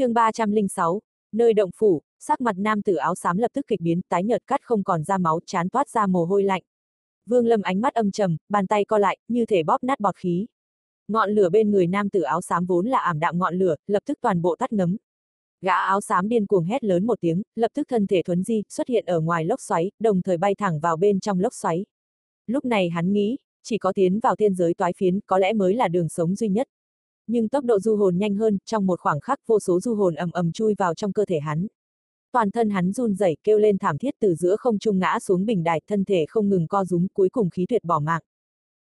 chương 306, nơi động phủ, sắc mặt nam tử áo xám lập tức kịch biến, tái nhợt cắt không còn ra máu, chán toát ra mồ hôi lạnh. Vương Lâm ánh mắt âm trầm, bàn tay co lại, như thể bóp nát bọt khí. Ngọn lửa bên người nam tử áo xám vốn là ảm đạm ngọn lửa, lập tức toàn bộ tắt ngấm. Gã áo xám điên cuồng hét lớn một tiếng, lập tức thân thể thuấn di, xuất hiện ở ngoài lốc xoáy, đồng thời bay thẳng vào bên trong lốc xoáy. Lúc này hắn nghĩ, chỉ có tiến vào tiên giới toái phiến, có lẽ mới là đường sống duy nhất. Nhưng tốc độ du hồn nhanh hơn, trong một khoảng khắc vô số du hồn ầm ầm chui vào trong cơ thể hắn. Toàn thân hắn run rẩy kêu lên thảm thiết từ giữa không trung ngã xuống bình đài, thân thể không ngừng co rúm, cuối cùng khí tuyệt bỏ mạng.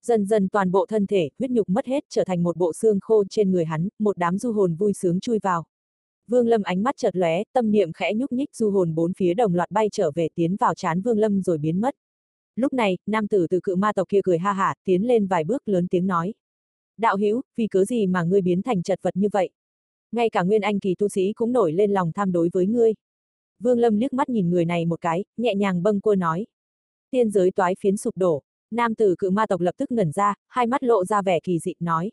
Dần dần toàn bộ thân thể, huyết nhục mất hết trở thành một bộ xương khô trên người hắn, một đám du hồn vui sướng chui vào. Vương Lâm ánh mắt chợt lóe, tâm niệm khẽ nhúc nhích du hồn bốn phía đồng loạt bay trở về tiến vào chán Vương Lâm rồi biến mất. Lúc này, nam tử từ cự ma tộc kia cười ha hả, tiến lên vài bước lớn tiếng nói. Đạo hữu vì cớ gì mà ngươi biến thành chật vật như vậy? Ngay cả nguyên anh kỳ tu sĩ cũng nổi lên lòng tham đối với ngươi. Vương Lâm liếc mắt nhìn người này một cái, nhẹ nhàng bâng quơ nói. Tiên giới toái phiến sụp đổ, nam tử cự ma tộc lập tức ngẩn ra, hai mắt lộ ra vẻ kỳ dị, nói.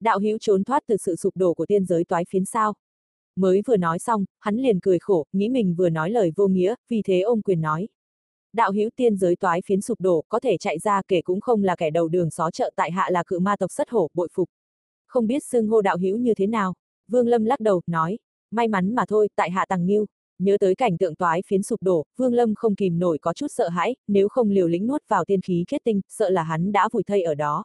Đạo hữu trốn thoát từ sự sụp đổ của tiên giới toái phiến sao? Mới vừa nói xong, hắn liền cười khổ, nghĩ mình vừa nói lời vô nghĩa, vì thế ôm quyền nói. Đạo hữu tiên giới toái phiến sụp đổ, có thể chạy ra kể cũng không là kẻ đầu đường xó chợ tại hạ là cự ma tộc sất hổ, bội phục. Không biết xưng hô đạo hữu như thế nào? Vương Lâm lắc đầu, nói, may mắn mà thôi, tại hạ tàng nghiêu. Nhớ tới cảnh tượng toái phiến sụp đổ, Vương Lâm không kìm nổi có chút sợ hãi, nếu không liều lĩnh nuốt vào tiên khí kết tinh, sợ là hắn đã vùi thây ở đó.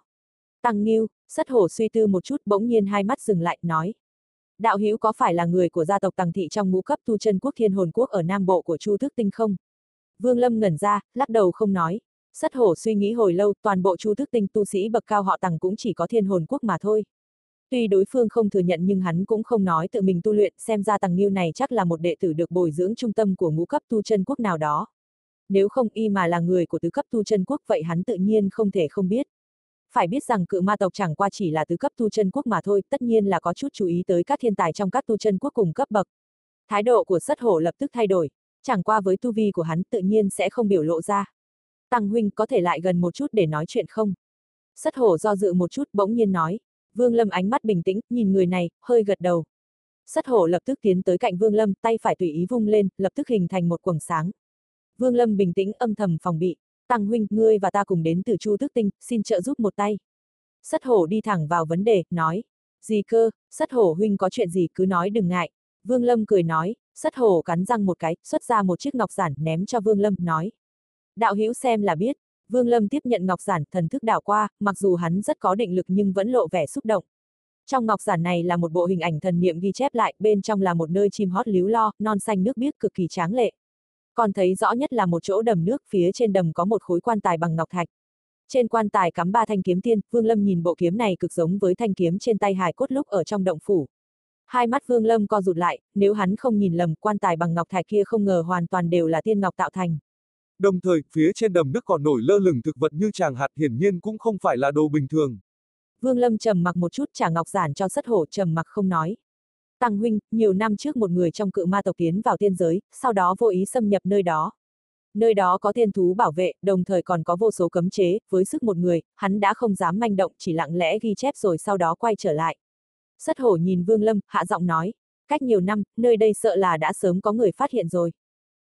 Tăng Nghiêu, sất hổ suy tư một chút bỗng nhiên hai mắt dừng lại, nói. Đạo hữu có phải là người của gia tộc Tằng Thị trong ngũ cấp tu chân quốc thiên hồn quốc ở Nam Bộ của Chu Thức Tinh không? Vương Lâm ngẩn ra, lắc đầu không nói. Sất hổ suy nghĩ hồi lâu, toàn bộ Chu Thức Tinh tu sĩ bậc cao họ Tằng cũng chỉ có thiên hồn quốc mà thôi. Tuy đối phương không thừa nhận nhưng hắn cũng không nói tự mình tu luyện, xem ra Tằng Nghiêu này chắc là một đệ tử được bồi dưỡng trung tâm của ngũ cấp tu chân quốc nào đó. Nếu không y mà là người của tứ cấp tu chân quốc vậy hắn tự nhiên không thể không biết. Phải biết rằng cự ma tộc chẳng qua chỉ là tứ cấp tu chân quốc mà thôi, tất nhiên là có chút chú ý tới các thiên tài trong các tu chân quốc cùng cấp bậc. Thái độ của sất hổ lập tức thay đổi, chẳng qua với tu vi của hắn tự nhiên sẽ không biểu lộ ra. Tăng huynh có thể lại gần một chút để nói chuyện không? Sất hổ do dự một chút bỗng nhiên nói. Vương Lâm ánh mắt bình tĩnh, nhìn người này, hơi gật đầu. Sất hổ lập tức tiến tới cạnh Vương Lâm, tay phải tùy ý vung lên, lập tức hình thành một quầng sáng. Vương Lâm bình tĩnh âm thầm phòng bị. Tăng huynh, ngươi và ta cùng đến từ Chu Tước Tinh, xin trợ giúp một tay. Sất hổ đi thẳng vào vấn đề, nói. Gì cơ, sất hổ huynh có chuyện gì cứ nói đừng ngại. Vương Lâm cười nói, sất hổ cắn răng một cái, xuất ra một chiếc ngọc giản ném cho Vương Lâm, nói. Đạo hữu xem là biết. Vương Lâm tiếp nhận ngọc giản, thần thức đảo qua, mặc dù hắn rất có định lực nhưng vẫn lộ vẻ xúc động. Trong ngọc giản này là một bộ hình ảnh thần niệm ghi chép lại, bên trong là một nơi chim hót líu lo, non xanh nước biếc cực kỳ tráng lệ. Còn thấy rõ nhất là một chỗ đầm nước, phía trên đầm có một khối quan tài bằng ngọc thạch. Trên quan tài cắm ba thanh kiếm tiên, Vương Lâm nhìn bộ kiếm này cực giống với thanh kiếm trên tay hài cốt lúc ở trong động phủ. Hai mắt Vương Lâm co rụt lại, nếu hắn không nhìn lầm, quan tài bằng ngọc thạch kia không ngờ hoàn toàn đều là tiên ngọc tạo thành. Đồng thời, phía trên đầm nước còn nổi lơ lửng thực vật như tràng hạt hiển nhiên cũng không phải là đồ bình thường. Vương Lâm trầm mặc một chút trả ngọc giản cho sất hổ trầm mặc không nói. Tăng huynh, nhiều năm trước một người trong cự ma tộc tiến vào tiên giới, sau đó vô ý xâm nhập nơi đó. Nơi đó có tiên thú bảo vệ, đồng thời còn có vô số cấm chế, với sức một người, hắn đã không dám manh động, chỉ lặng lẽ ghi chép rồi sau đó quay trở lại. Sất hổ nhìn Vương Lâm, hạ giọng nói, cách nhiều năm, nơi đây sợ là đã sớm có người phát hiện rồi.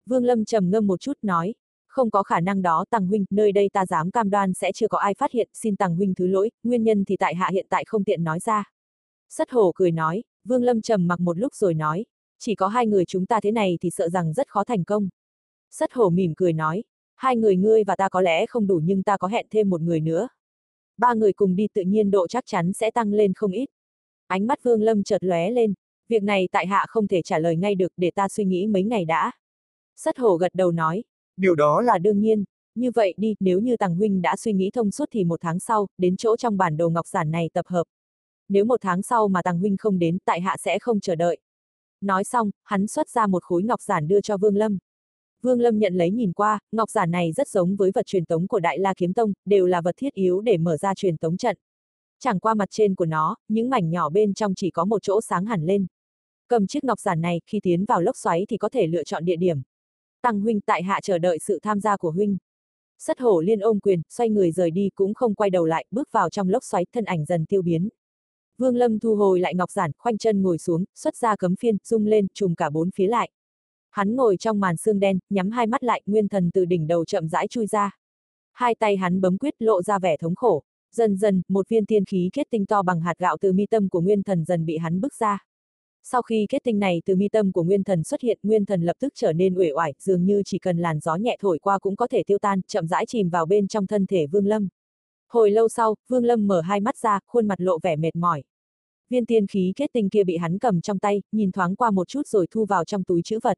Vương Lâm trầm ngâm một chút nói, không có khả năng đó Tăng Huynh, nơi đây ta dám cam đoan sẽ chưa có ai phát hiện, xin Tăng Huynh thứ lỗi, nguyên nhân thì tại hạ hiện tại không tiện nói ra. Sất hổ cười nói, Vương Lâm trầm mặc một lúc rồi nói, chỉ có hai người chúng ta thế này thì sợ rằng rất khó thành công. Sất hổ mỉm cười nói, hai người ngươi và ta có lẽ không đủ nhưng ta có hẹn thêm một người nữa. Ba người cùng đi tự nhiên độ chắc chắn sẽ tăng lên không ít. Ánh mắt Vương Lâm chợt lóe lên, việc này tại hạ không thể trả lời ngay được để ta suy nghĩ mấy ngày đã. Sất hổ gật đầu nói, Điều đó là đương nhiên, như vậy đi, nếu như Tàng Huynh đã suy nghĩ thông suốt thì một tháng sau, đến chỗ trong bản đồ ngọc giản này tập hợp. Nếu một tháng sau mà Tàng Huynh không đến, tại hạ sẽ không chờ đợi. Nói xong, hắn xuất ra một khối ngọc giản đưa cho Vương Lâm. Vương Lâm nhận lấy nhìn qua, ngọc giản này rất giống với vật truyền tống của Đại La Kiếm Tông, đều là vật thiết yếu để mở ra truyền tống trận. Chẳng qua mặt trên của nó, những mảnh nhỏ bên trong chỉ có một chỗ sáng hẳn lên. Cầm chiếc ngọc giản này, khi tiến vào lốc xoáy thì có thể lựa chọn địa điểm. Tăng huynh tại hạ chờ đợi sự tham gia của huynh. Sất hổ liên ôm quyền, xoay người rời đi cũng không quay đầu lại, bước vào trong lốc xoáy thân ảnh dần tiêu biến. Vương Lâm thu hồi lại ngọc giản, khoanh chân ngồi xuống, xuất ra cấm phiên, rung lên, trùm cả bốn phía lại. Hắn ngồi trong màn xương đen, nhắm hai mắt lại, nguyên thần từ đỉnh đầu chậm rãi chui ra. Hai tay hắn bấm quyết lộ ra vẻ thống khổ. Dần dần, một viên tiên khí kết tinh to bằng hạt gạo từ mi tâm của nguyên thần dần bị hắn bức ra. Sau khi kết tinh này từ mi tâm của nguyên thần xuất hiện, nguyên thần lập tức trở nên uể oải, dường như chỉ cần làn gió nhẹ thổi qua cũng có thể tiêu tan, chậm rãi chìm vào bên trong thân thể Vương Lâm. Hồi lâu sau, Vương Lâm mở hai mắt ra, khuôn mặt lộ vẻ mệt mỏi. Viên tiên khí kết tinh kia bị hắn cầm trong tay, nhìn thoáng qua một chút rồi thu vào trong túi chữ vật.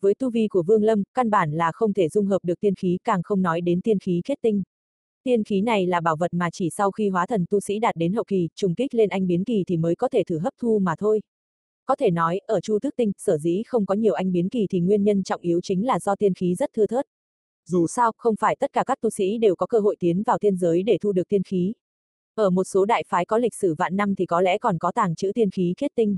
Với tu vi của Vương Lâm, căn bản là không thể dung hợp được tiên khí, càng không nói đến tiên khí kết tinh. Tiên khí này là bảo vật mà chỉ sau khi hóa thần tu sĩ đạt đến hậu kỳ, trùng kích lên anh biến kỳ thì mới có thể thử hấp thu mà thôi. Có thể nói, ở Chu Thức Tinh, sở dĩ không có nhiều anh biến kỳ thì nguyên nhân trọng yếu chính là do tiên khí rất thưa thớt. Dù sao, không phải tất cả các tu sĩ đều có cơ hội tiến vào tiên giới để thu được tiên khí. Ở một số đại phái có lịch sử vạn năm thì có lẽ còn có tàng trữ tiên khí kết tinh.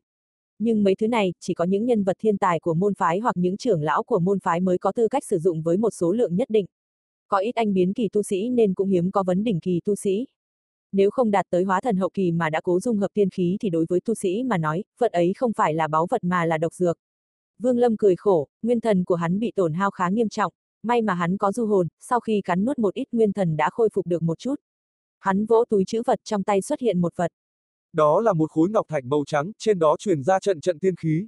Nhưng mấy thứ này, chỉ có những nhân vật thiên tài của môn phái hoặc những trưởng lão của môn phái mới có tư cách sử dụng với một số lượng nhất định. Có ít anh biến kỳ tu sĩ nên cũng hiếm có vấn đỉnh kỳ tu sĩ. Nếu không đạt tới hóa thần hậu kỳ mà đã cố dung hợp tiên khí thì đối với tu sĩ mà nói, vật ấy không phải là báu vật mà là độc dược. Vương Lâm cười khổ, nguyên thần của hắn bị tổn hao khá nghiêm trọng, may mà hắn có du hồn, sau khi cắn nuốt một ít nguyên thần đã khôi phục được một chút. Hắn vỗ túi chữ vật trong tay xuất hiện một vật. Đó là một khối ngọc thạch màu trắng, trên đó truyền ra trận trận tiên khí.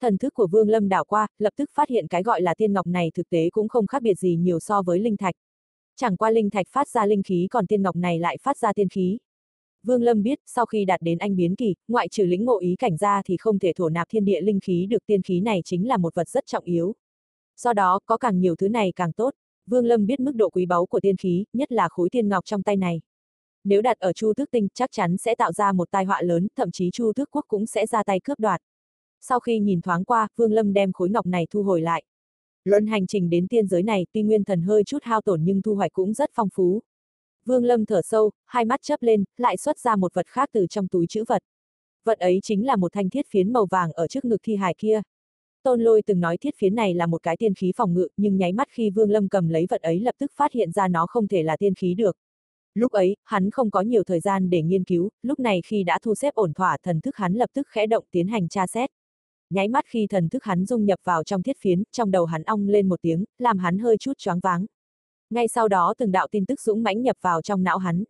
Thần thức của Vương Lâm đảo qua, lập tức phát hiện cái gọi là tiên ngọc này thực tế cũng không khác biệt gì nhiều so với linh thạch. Chẳng qua linh thạch phát ra linh khí còn tiên ngọc này lại phát ra tiên khí. Vương Lâm biết, sau khi đạt đến anh biến kỳ, ngoại trừ lĩnh ngộ ý cảnh ra thì không thể thổ nạp thiên địa linh khí được tiên khí này chính là một vật rất trọng yếu. Do đó, có càng nhiều thứ này càng tốt. Vương Lâm biết mức độ quý báu của tiên khí, nhất là khối tiên ngọc trong tay này. Nếu đặt ở Chu Tước Tinh, chắc chắn sẽ tạo ra một tai họa lớn, thậm chí Chu Tước Quốc cũng sẽ ra tay cướp đoạt. Sau khi nhìn thoáng qua, Vương Lâm đem khối ngọc này thu hồi lại. Lần hành trình đến tiên giới này, tuy nguyên thần hơi chút hao tổn nhưng thu hoạch cũng rất phong phú. Vương Lâm thở sâu, hai mắt chớp lên, lại xuất ra một vật khác từ trong túi chữ vật. Vật ấy chính là một thanh thiết phiến màu vàng ở trước ngực thi hài kia. Tôn Lôi từng nói thiết phiến này là một cái tiên khí phòng ngự, nhưng nháy mắt khi Vương Lâm cầm lấy vật ấy lập tức phát hiện ra nó không thể là tiên khí được. Lúc ấy, hắn không có nhiều thời gian để nghiên cứu, lúc này khi đã thu xếp ổn thỏa thần thức hắn lập tức khẽ động tiến hành tra xét. Nháy mắt khi thần thức hắn dung nhập vào trong thiết phiến, trong đầu hắn ong lên một tiếng, làm hắn hơi chút choáng váng. Ngay sau đó từng đạo tin tức dũng mãnh nhập vào trong não hắn.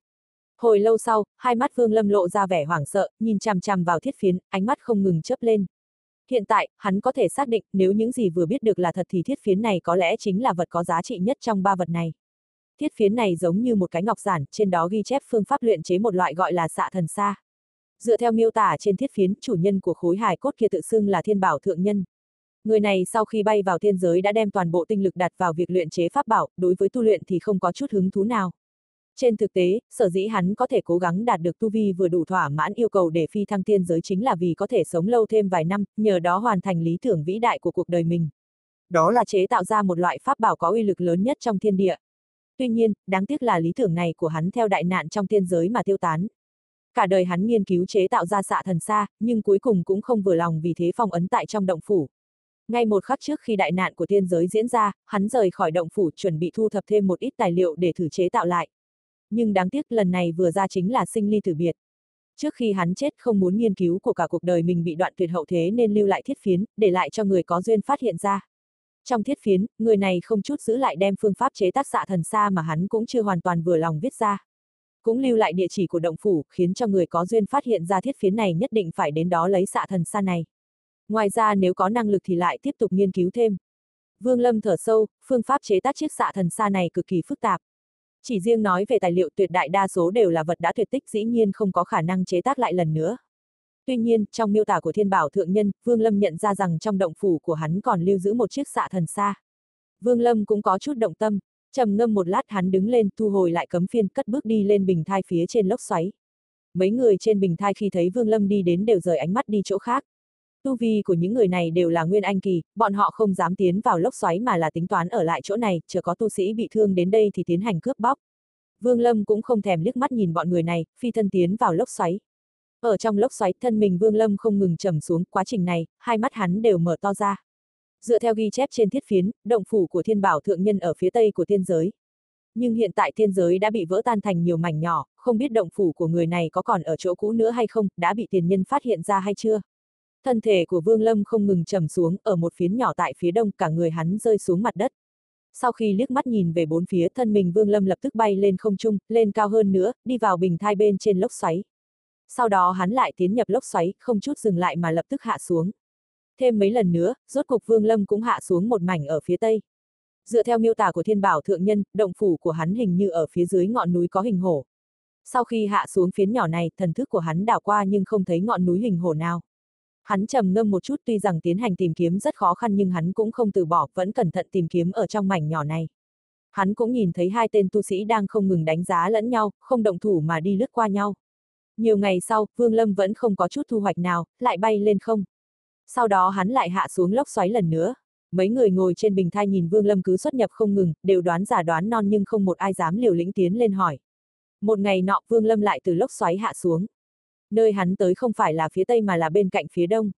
Hồi lâu sau, hai mắt Vương Lâm lộ ra vẻ hoảng sợ, nhìn chằm chằm vào thiết phiến, ánh mắt không ngừng chớp lên. Hiện tại, hắn có thể xác định, nếu những gì vừa biết được là thật thì thiết phiến này có lẽ chính là vật có giá trị nhất trong ba vật này. Thiết phiến này giống như một cái ngọc giản, trên đó ghi chép phương pháp luyện chế một loại gọi là xạ thần sa. Dựa theo miêu tả trên thiết phiến, chủ nhân của khối hài cốt kia tự xưng là thiên bảo thượng nhân. Người này sau khi bay vào thiên giới đã đem toàn bộ tinh lực đặt vào việc luyện chế pháp bảo, đối với tu luyện thì không có chút hứng thú nào. Trên thực tế, sở dĩ hắn có thể cố gắng đạt được tu vi vừa đủ thỏa mãn yêu cầu để phi thăng tiên giới chính là vì có thể sống lâu thêm vài năm, nhờ đó hoàn thành lý tưởng vĩ đại của cuộc đời mình. Đó là chế tạo ra một loại pháp bảo có uy lực lớn nhất trong thiên địa. Tuy nhiên, đáng tiếc là lý tưởng này của hắn theo đại nạn trong tiên giới mà tiêu tán. Cả đời hắn nghiên cứu chế tạo ra xạ thần xa, nhưng cuối cùng cũng không vừa lòng vì thế phong ấn tại trong động phủ. Ngay một khắc trước khi đại nạn của thiên giới diễn ra, hắn rời khỏi động phủ chuẩn bị thu thập thêm một ít tài liệu để thử chế tạo lại. Nhưng đáng tiếc lần này vừa ra chính là sinh ly tử biệt. Trước khi hắn chết không muốn nghiên cứu của cả cuộc đời mình bị đoạn tuyệt hậu thế nên lưu lại thiết phiến, để lại cho người có duyên phát hiện ra. Trong thiết phiến, người này không chút giữ lại đem phương pháp chế tác xạ thần xa mà hắn cũng chưa hoàn toàn vừa lòng viết ra. Cũng lưu lại địa chỉ của động phủ, khiến cho người có duyên phát hiện ra thiết phiến này nhất định phải đến đó lấy xạ thần xa này. Ngoài ra nếu có năng lực thì lại tiếp tục nghiên cứu thêm. Vương Lâm thở sâu, phương pháp chế tác chiếc xạ thần xa này cực kỳ phức tạp. Chỉ riêng nói về tài liệu tuyệt đại đa số đều là vật đã tuyệt tích dĩ nhiên không có khả năng chế tác lại lần nữa. Tuy nhiên, trong miêu tả của thiên bảo thượng nhân, Vương Lâm nhận ra rằng trong động phủ của hắn còn lưu giữ một chiếc xạ thần xa. Vương Lâm cũng có chút động tâm, trầm ngâm một lát hắn đứng lên thu hồi lại cấm phiên cất bước đi lên bình thai phía trên lốc xoáy. Mấy người trên bình thai khi thấy Vương Lâm đi đến đều rời ánh mắt đi chỗ khác. Tu vi của những người này đều là nguyên anh kỳ, bọn họ không dám tiến vào lốc xoáy mà là tính toán ở lại chỗ này, chờ có tu sĩ bị thương đến đây thì tiến hành cướp bóc. Vương Lâm cũng không thèm liếc mắt nhìn bọn người này, phi thân tiến vào lốc xoáy. Ở trong lốc xoáy, thân mình Vương Lâm không ngừng trầm xuống, quá trình này, hai mắt hắn đều mở to ra. Dựa theo ghi chép trên thiết phiến, động phủ của thiên bảo thượng nhân ở phía tây của thiên giới. Nhưng hiện tại thiên giới đã bị vỡ tan thành nhiều mảnh nhỏ, không biết động phủ của người này có còn ở chỗ cũ nữa hay không, đã bị tiền nhân phát hiện ra hay chưa. Thân thể của Vương Lâm không ngừng trầm xuống, ở một phiến nhỏ tại phía đông, cả người hắn rơi xuống mặt đất. Sau khi liếc mắt nhìn về bốn phía thân mình Vương Lâm lập tức bay lên không trung, lên cao hơn nữa, đi vào bình thai bên trên lốc xoáy. Sau đó hắn lại tiến nhập lốc xoáy, không chút dừng lại mà lập tức hạ xuống. Thêm mấy lần nữa, rốt cục Vương Lâm cũng hạ xuống một mảnh ở phía tây. Dựa theo miêu tả của thiên bảo thượng nhân, động phủ của hắn hình như ở phía dưới ngọn núi có hình hổ. Sau khi hạ xuống phiến nhỏ này, thần thức của hắn đảo qua nhưng không thấy ngọn núi hình hổ nào. Hắn trầm ngâm một chút tuy rằng tiến hành tìm kiếm rất khó khăn nhưng hắn cũng không từ bỏ, vẫn cẩn thận tìm kiếm ở trong mảnh nhỏ này. Hắn cũng nhìn thấy hai tên tu sĩ đang không ngừng đánh giá lẫn nhau, không động thủ mà đi lướt qua nhau. Nhiều ngày sau, Vương Lâm vẫn không có chút thu hoạch nào, lại bay lên không. Sau đó hắn lại hạ xuống lốc xoáy lần nữa. Mấy người ngồi trên bình thai nhìn Vương Lâm cứ xuất nhập không ngừng, đều đoán giả đoán non nhưng không một ai dám liều lĩnh tiến lên hỏi. Một ngày nọ Vương Lâm lại từ lốc xoáy hạ xuống. Nơi hắn tới không phải là phía tây mà là bên cạnh phía đông.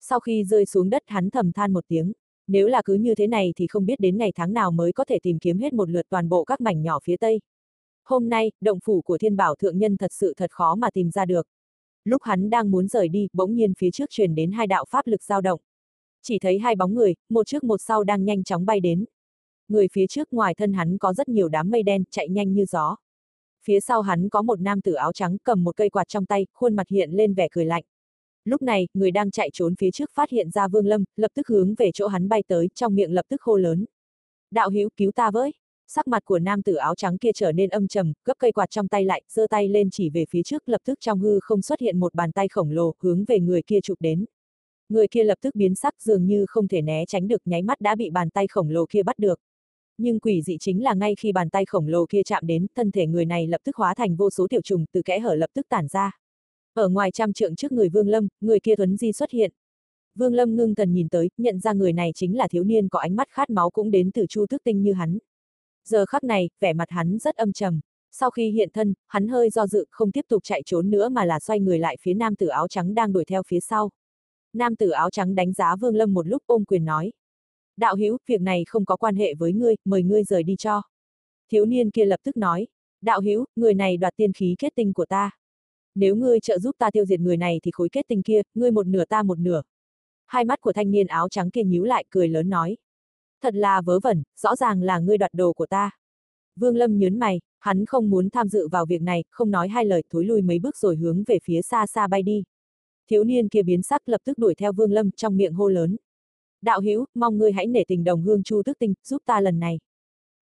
Sau khi rơi xuống đất hắn thầm than một tiếng. Nếu là cứ như thế này thì không biết đến ngày tháng nào mới có thể tìm kiếm hết một lượt toàn bộ các mảnh nhỏ phía tây. Hôm nay, động phủ của thiên bảo thượng nhân thật sự thật khó mà tìm ra được. Lúc hắn đang muốn rời đi, bỗng nhiên phía trước truyền đến hai đạo pháp lực dao động. Chỉ thấy hai bóng người, một trước một sau đang nhanh chóng bay đến. Người phía trước ngoài thân hắn có rất nhiều đám mây đen, chạy nhanh như gió. Phía sau hắn có một nam tử áo trắng cầm một cây quạt trong tay, khuôn mặt hiện lên vẻ cười lạnh. Lúc này, người đang chạy trốn phía trước phát hiện ra Vương Lâm, lập tức hướng về chỗ hắn bay tới, trong miệng lập tức hô lớn. Đạo hữu cứu ta với! Sắc mặt của nam tử áo trắng kia trở nên âm trầm, gấp cây quạt trong tay lại, giơ tay lên chỉ về phía trước, lập tức trong hư không xuất hiện một bàn tay khổng lồ, hướng về người kia chụp đến. Người kia lập tức biến sắc dường như không thể né tránh được nháy mắt đã bị bàn tay khổng lồ kia bắt được. Nhưng quỷ dị chính là ngay khi bàn tay khổng lồ kia chạm đến, thân thể người này lập tức hóa thành vô số tiểu trùng từ kẽ hở lập tức tản ra. Ở ngoài trăm trượng trước người Vương Lâm, người kia thuấn di xuất hiện. Vương Lâm ngưng thần nhìn tới, nhận ra người này chính là thiếu niên có ánh mắt khát máu cũng đến từ Chu Thức Tinh như hắn. Giờ khắc này, vẻ mặt hắn rất âm trầm. Sau khi hiện thân, hắn hơi do dự, không tiếp tục chạy trốn nữa mà là xoay người lại phía nam tử áo trắng đang đuổi theo phía sau. Nam tử áo trắng đánh giá Vương Lâm một lúc ôm quyền nói. Đạo hữu, việc này không có quan hệ với ngươi, mời ngươi rời đi cho. Thiếu niên kia lập tức nói. Đạo hữu, người này đoạt tiên khí kết tinh của ta. Nếu ngươi trợ giúp ta tiêu diệt người này thì khối kết tinh kia, ngươi một nửa ta một nửa. Hai mắt của thanh niên áo trắng kia nhíu lại cười lớn nói. Thật là vớ vẩn, rõ ràng là ngươi đoạt đồ của ta. Vương Lâm nhớn mày, hắn không muốn tham dự vào việc này, không nói hai lời, thối lui mấy bước rồi hướng về phía xa xa bay đi. Thiếu niên kia biến sắc lập tức đuổi theo Vương Lâm trong miệng hô lớn. Đạo hữu, mong ngươi hãy nể tình đồng hương chu tức tinh, giúp ta lần này.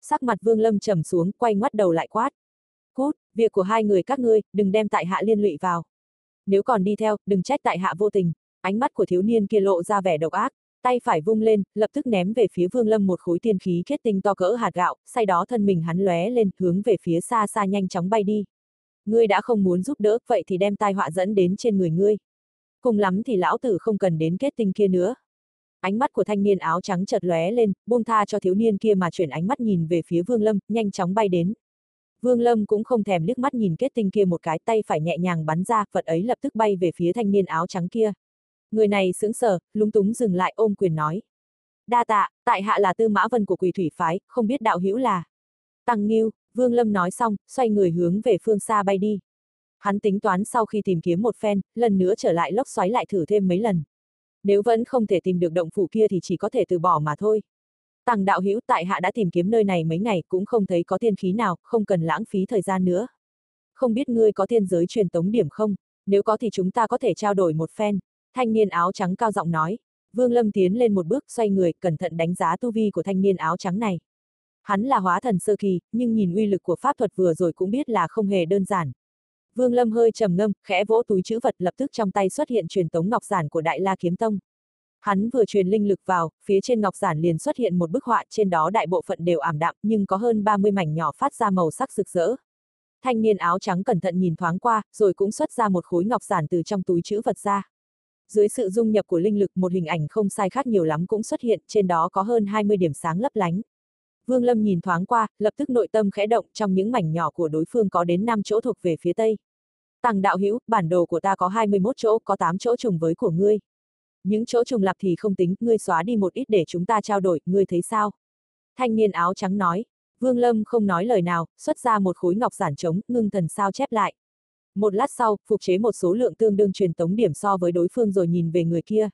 Sắc mặt Vương Lâm trầm xuống, quay ngoắt đầu lại quát. Cút, việc của hai người các ngươi, đừng đem tại hạ liên lụy vào. Nếu còn đi theo, đừng trách tại hạ vô tình. Ánh mắt của thiếu niên kia lộ ra vẻ độc ác, tay phải vung lên, lập tức ném về phía Vương Lâm một khối tiên khí kết tinh to cỡ hạt gạo, sau đó thân mình hắn lóe lên, hướng về phía xa xa nhanh chóng bay đi. Ngươi đã không muốn giúp đỡ, vậy thì đem tai họa dẫn đến trên người ngươi. Cùng lắm thì lão tử không cần đến kết tinh kia nữa. Ánh mắt của thanh niên áo trắng chợt lóe lên, buông tha cho thiếu niên kia mà chuyển ánh mắt nhìn về phía Vương Lâm, nhanh chóng bay đến. Vương Lâm cũng không thèm liếc mắt nhìn kết tinh kia một cái tay phải nhẹ nhàng bắn ra, vật ấy lập tức bay về phía thanh niên áo trắng kia. Người này sững sờ, lúng túng dừng lại ôm quyền nói. Đa tạ, tại hạ là tư mã vân của quỳ thủy phái, không biết đạo hữu là. Tăng Nghiêu, Vương Lâm nói xong, xoay người hướng về phương xa bay đi. Hắn tính toán sau khi tìm kiếm một phen, lần nữa trở lại lốc xoáy lại thử thêm mấy lần. Nếu vẫn không thể tìm được động phủ kia thì chỉ có thể từ bỏ mà thôi. Tăng đạo hữu tại hạ đã tìm kiếm nơi này mấy ngày cũng không thấy có tiên khí nào, không cần lãng phí thời gian nữa. Không biết ngươi có tiên giới truyền tống điểm không? Nếu có thì chúng ta có thể trao đổi một phen. Thanh niên áo trắng cao giọng nói. Vương Lâm tiến lên một bước xoay người, cẩn thận đánh giá tu vi của thanh niên áo trắng này. Hắn là hóa thần sơ kỳ, nhưng nhìn uy lực của pháp thuật vừa rồi cũng biết là không hề đơn giản. Vương Lâm hơi trầm ngâm, khẽ vỗ túi chữ vật lập tức trong tay xuất hiện truyền tống ngọc giản của Đại La Kiếm Tông. Hắn vừa truyền linh lực vào, phía trên ngọc giản liền xuất hiện một bức họa, trên đó đại bộ phận đều ảm đạm, nhưng có hơn 30 mảnh nhỏ phát ra màu sắc rực rỡ. Thanh niên áo trắng cẩn thận nhìn thoáng qua, rồi cũng xuất ra một khối ngọc giản từ trong túi chữ vật ra. Dưới sự dung nhập của linh lực một hình ảnh không sai khác nhiều lắm cũng xuất hiện, trên đó có hơn 20 điểm sáng lấp lánh. Vương Lâm nhìn thoáng qua, lập tức nội tâm khẽ động trong những mảnh nhỏ của đối phương có đến 5 chỗ thuộc về phía tây. Tăng đạo hữu, bản đồ của ta có 21 chỗ, có 8 chỗ trùng với của ngươi. Những chỗ trùng lặp thì không tính, ngươi xóa đi một ít để chúng ta trao đổi, ngươi thấy sao? Thanh niên áo trắng nói. Vương Lâm không nói lời nào, xuất ra một khối ngọc giản trống, ngưng thần sao chép lại. Một lát sau, phục chế một số lượng tương đương truyền tống điểm so với đối phương rồi nhìn về người kia.